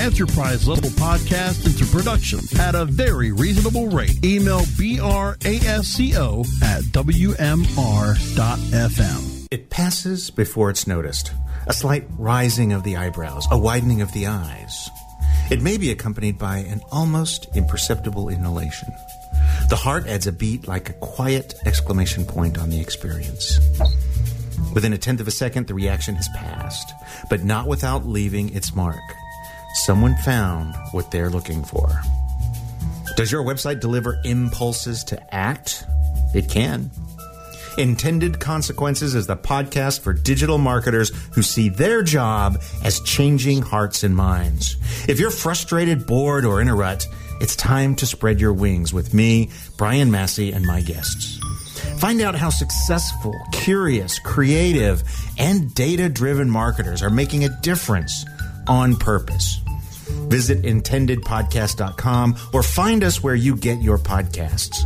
enterprise level podcast into production at a very reasonable rate. Email BRASCO at WMR.fm. It passes before it's noticed. A slight rising of the eyebrows, a widening of the eyes. It may be accompanied by an almost imperceptible inhalation. The heart adds a beat like a quiet exclamation point on the experience. Within a tenth of a second, the reaction has passed, but not without leaving its mark. Someone found what they're looking for. Does your website deliver impulses to act? It can. Intended Consequences is the podcast for digital marketers who see their job as changing hearts and minds. If you're frustrated, bored, or in a rut, it's time to spread your wings with me, Brian Massey, and my guests. Find out how successful, curious, creative, and data driven marketers are making a difference on purpose. Visit intendedpodcast.com or find us where you get your podcasts.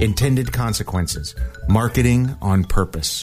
Intended Consequences Marketing on Purpose.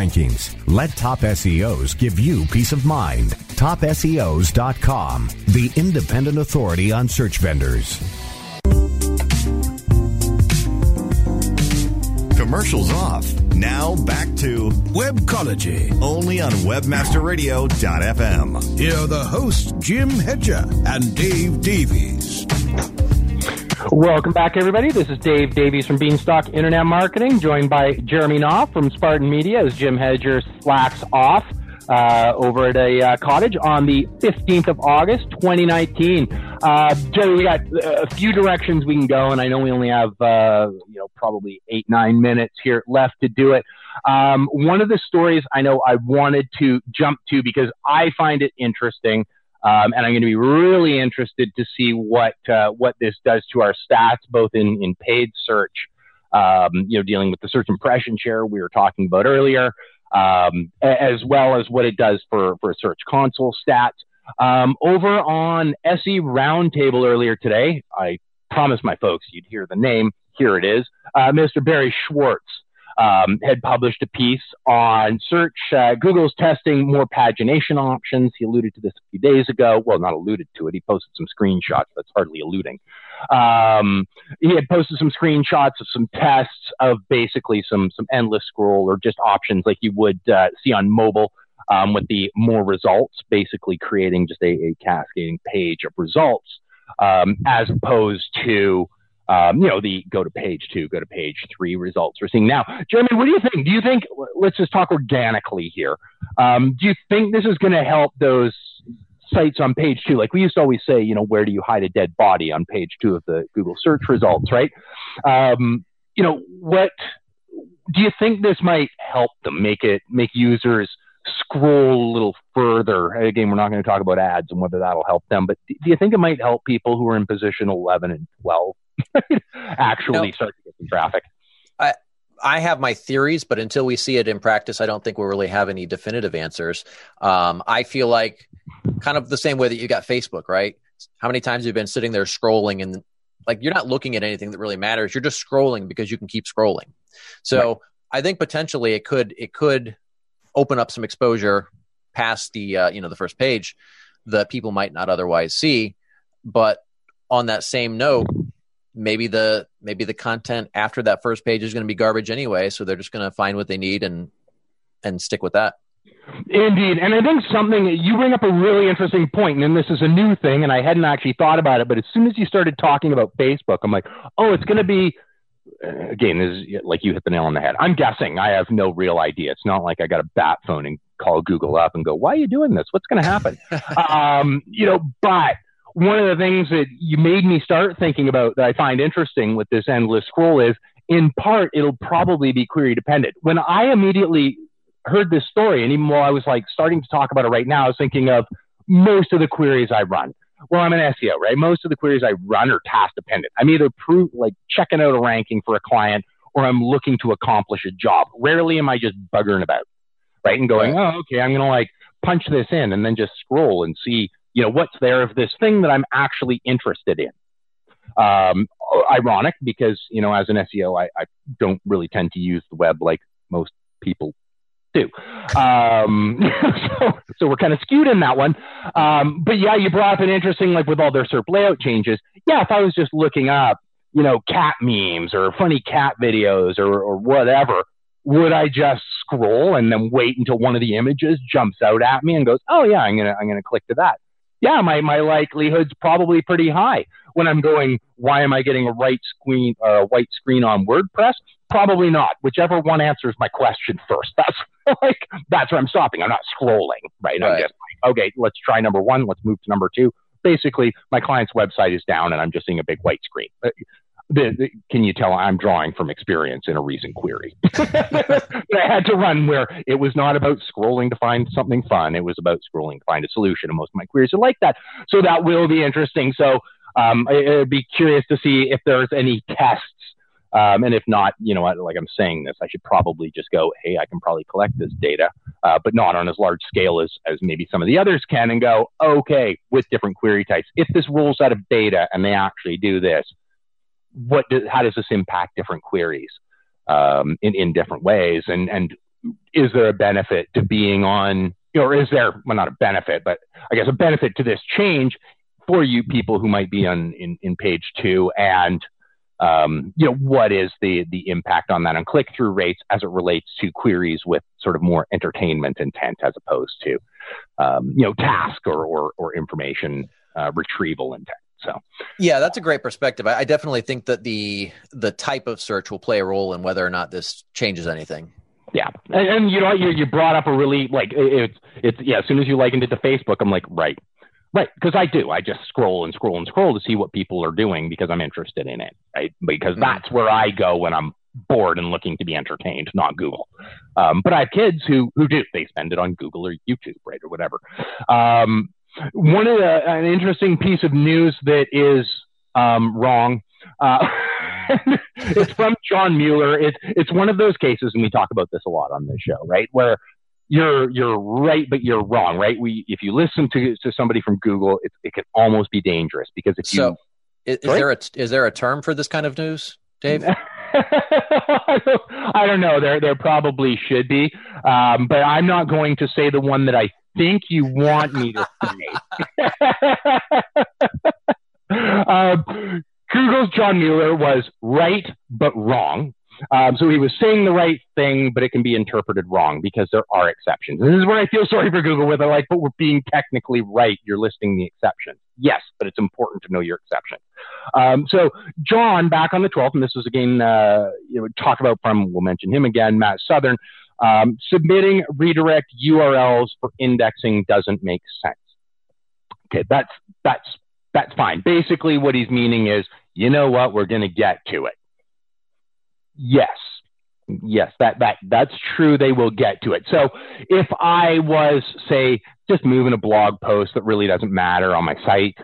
rankings. Let Top SEOs give you peace of mind. TopSEOs.com, the independent authority on search vendors. Commercials off. Now back to Webcology. only on WebmasterRadio.fm. Here are the hosts, Jim Hedger and Dave Davies. Welcome back, everybody. This is Dave Davies from Beanstalk Internet Marketing, joined by Jeremy Knauff from Spartan Media as Jim Hedger slacks off uh, over at a uh, cottage on the 15th of August, 2019. Uh, Jerry, we got a few directions we can go, and I know we only have, uh, you know, probably eight, nine minutes here left to do it. Um, one of the stories I know I wanted to jump to because I find it interesting. Um, and I'm going to be really interested to see what uh, what this does to our stats, both in in paid search, um, you know, dealing with the search impression share we were talking about earlier, um, as well as what it does for for search console stats. Um, over on SE Roundtable earlier today, I promised my folks you'd hear the name. Here it is, uh, Mr. Barry Schwartz um, had published a piece on search. Uh, Google's testing more pagination options. He alluded to this a few days ago. Well, not alluded to it. He posted some screenshots. That's hardly alluding. Um, he had posted some screenshots of some tests of basically some some endless scroll or just options like you would uh, see on mobile. Um, with the more results, basically creating just a, a cascading page of results, um, as opposed to um, you know, the go to page two, go to page three results we're seeing now. Jeremy, what do you think? Do you think, let's just talk organically here. Um, do you think this is going to help those sites on page two? Like we used to always say, you know, where do you hide a dead body on page two of the Google search results, right? Um, you know, what do you think this might help them make it, make users scroll a little further? Again, we're not going to talk about ads and whether that'll help them, but do you think it might help people who are in position 11 and 12 actually no. start to get some traffic? I, I have my theories, but until we see it in practice, I don't think we'll really have any definitive answers. Um, I feel like kind of the same way that you got Facebook, right? How many times you've you been sitting there scrolling and like you're not looking at anything that really matters. You're just scrolling because you can keep scrolling. So right. I think potentially it could it could open up some exposure past the uh, you know the first page that people might not otherwise see. But on that same note, maybe the maybe the content after that first page is going to be garbage anyway, so they're just going to find what they need and and stick with that. Indeed. And I think something you bring up a really interesting point, and this is a new thing, and I hadn't actually thought about it, but as soon as you started talking about Facebook, I'm like, oh, it's going to be again, this is like you hit the nail on the head. I'm guessing. I have no real idea. It's not like I got a bat phone and call Google up and go, "Why are you doing this? What's going to happen?" um, you know, but one of the things that you made me start thinking about that I find interesting with this endless scroll is, in part, it'll probably be query dependent. When I immediately heard this story, and even while I was like starting to talk about it right now, I was thinking of most of the queries I run well, I'm an SEO, right? Most of the queries I run are task dependent. I'm either proof, like checking out a ranking for a client or I'm looking to accomplish a job. Rarely am I just buggering about, right? And going, oh, okay, I'm going to like punch this in and then just scroll and see, you know, what's there of this thing that I'm actually interested in. Um, ironic because, you know, as an SEO, I, I don't really tend to use the web like most people do. Um, so, so, we're kind of skewed in that one. Um, but yeah, you brought up an interesting, like with all their SERP layout changes. Yeah, if I was just looking up, you know, cat memes or funny cat videos or, or whatever, would I just scroll and then wait until one of the images jumps out at me and goes, oh yeah, I'm gonna I'm gonna click to that. Yeah, my my likelihood's probably pretty high when I'm going. Why am I getting a right screen uh, white screen on WordPress? Probably not. Whichever one answers my question first. That's like that's where I'm stopping. I'm not scrolling, right? right. I'm just like, okay, let's try number one. Let's move to number two. Basically, my client's website is down, and I'm just seeing a big white screen. The, the, can you tell I'm drawing from experience in a recent query that I had to run where it was not about scrolling to find something fun. It was about scrolling to find a solution. And most of my queries are like that. So that will be interesting. So um, I, would be curious to see if there's any tests um, and if not, you know, like I'm saying this, I should probably just go, hey, I can probably collect this data, uh, but not on as large scale as, as maybe some of the others can and go, okay, with different query types. If this rolls out of beta and they actually do this, what do, how does this impact different queries um, in, in different ways? And, and is there a benefit to being on, or is there, well, not a benefit, but I guess a benefit to this change for you people who might be on in, in page two and um, you know, what is the the impact on that on click through rates as it relates to queries with sort of more entertainment intent as opposed to um, you know task or or, or information uh, retrieval intent. So yeah, that's a great perspective. I, I definitely think that the the type of search will play a role in whether or not this changes anything. Yeah, and, and you know you you brought up a really like it's it's yeah. As soon as you likened it to Facebook, I'm like right, Right, because I do. I just scroll and scroll and scroll to see what people are doing because I'm interested in it. Right, because mm-hmm. that's where I go when I'm bored and looking to be entertained, not Google. Um, but I have kids who who do. They spend it on Google or YouTube, right, or whatever. Um, one of the an interesting piece of news that is um, wrong. Uh, it's from John Mueller. It's it's one of those cases, and we talk about this a lot on this show, right? Where you're you're right, but you're wrong, right? We if you listen to to somebody from Google, it, it can almost be dangerous because if so, you is, is there a is there a term for this kind of news, Dave? I don't know. There there probably should be, um, but I'm not going to say the one that I think you want me to say. uh, Google's John Mueller was right but wrong Um, so he was saying the right thing, but it can be interpreted wrong because there are exceptions. This is where I feel sorry for Google, where they're like, but we're being technically right. You're listing the exceptions. Yes, but it's important to know your exceptions. Um, so John, back on the 12th, and this was again, uh, you know, talk about from, we'll mention him again, Matt Southern, um, submitting redirect URLs for indexing doesn't make sense. Okay, that's, that's, that's fine. Basically what he's meaning is, you know what, we're going to get to it. Yes. Yes, that, that, that's true. They will get to it. So if I was, say, just moving a blog post that really doesn't matter on my site,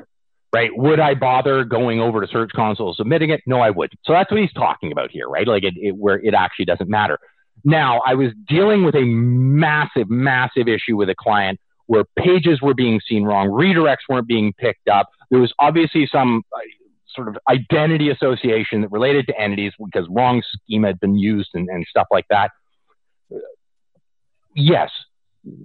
right? Would I bother going over to Search Console submitting it? No, I wouldn't. So that's what he's talking about here, right? Like it, it, where it actually doesn't matter. Now, I was dealing with a massive, massive issue with a client where pages were being seen wrong, redirects weren't being picked up. There was obviously some uh, sort of identity association that related to entities because wrong schema had been used and, and stuff like that. Yes,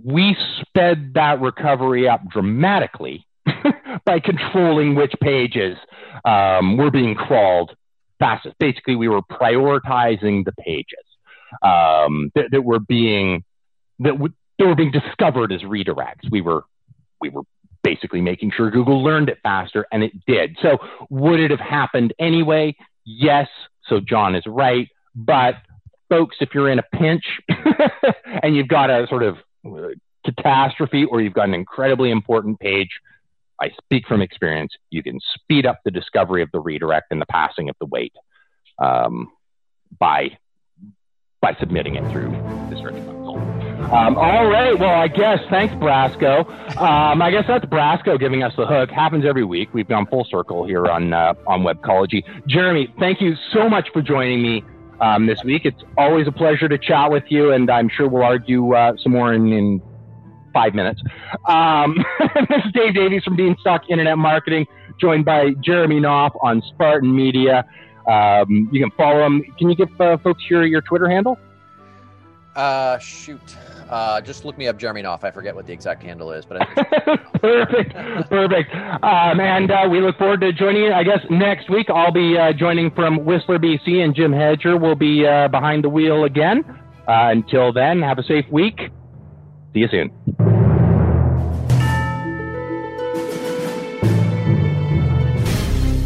we sped that recovery up dramatically by controlling which pages um, were being crawled fastest. Basically, we were prioritizing the pages um, that, that, were being that, w- that were being discovered as redirects. We were we were basically making sure Google learned it faster, and it did. So, would it have happened anyway? Yes. So, John is right. But, folks, if you're in a pinch and you've got a sort of uh, catastrophe or you've got an incredibly important page, I speak from experience, you can speed up the discovery of the redirect and the passing of the weight um, by by submitting it through the search console. Um, all right. Well, I guess thanks, Brasco. Um, I guess that's Brasco giving us the hook. Happens every week. We've gone full circle here on uh, on Webcology. Jeremy, thank you so much for joining me um, this week. It's always a pleasure to chat with you, and I'm sure we'll argue uh, some more in, in five minutes. Um, this is Dave Davies from Beanstalk Internet Marketing, joined by Jeremy Knauff on Spartan Media. Um, you can follow him. Can you give uh, folks your, your Twitter handle? Uh, shoot. Uh, just look me up, Jeremy Knauff. I forget what the exact handle is, but perfect, perfect. Um, and uh, we look forward to joining you. I guess next week I'll be uh, joining from Whistler, BC, and Jim Hedger will be uh, behind the wheel again. Uh, until then, have a safe week. See you soon.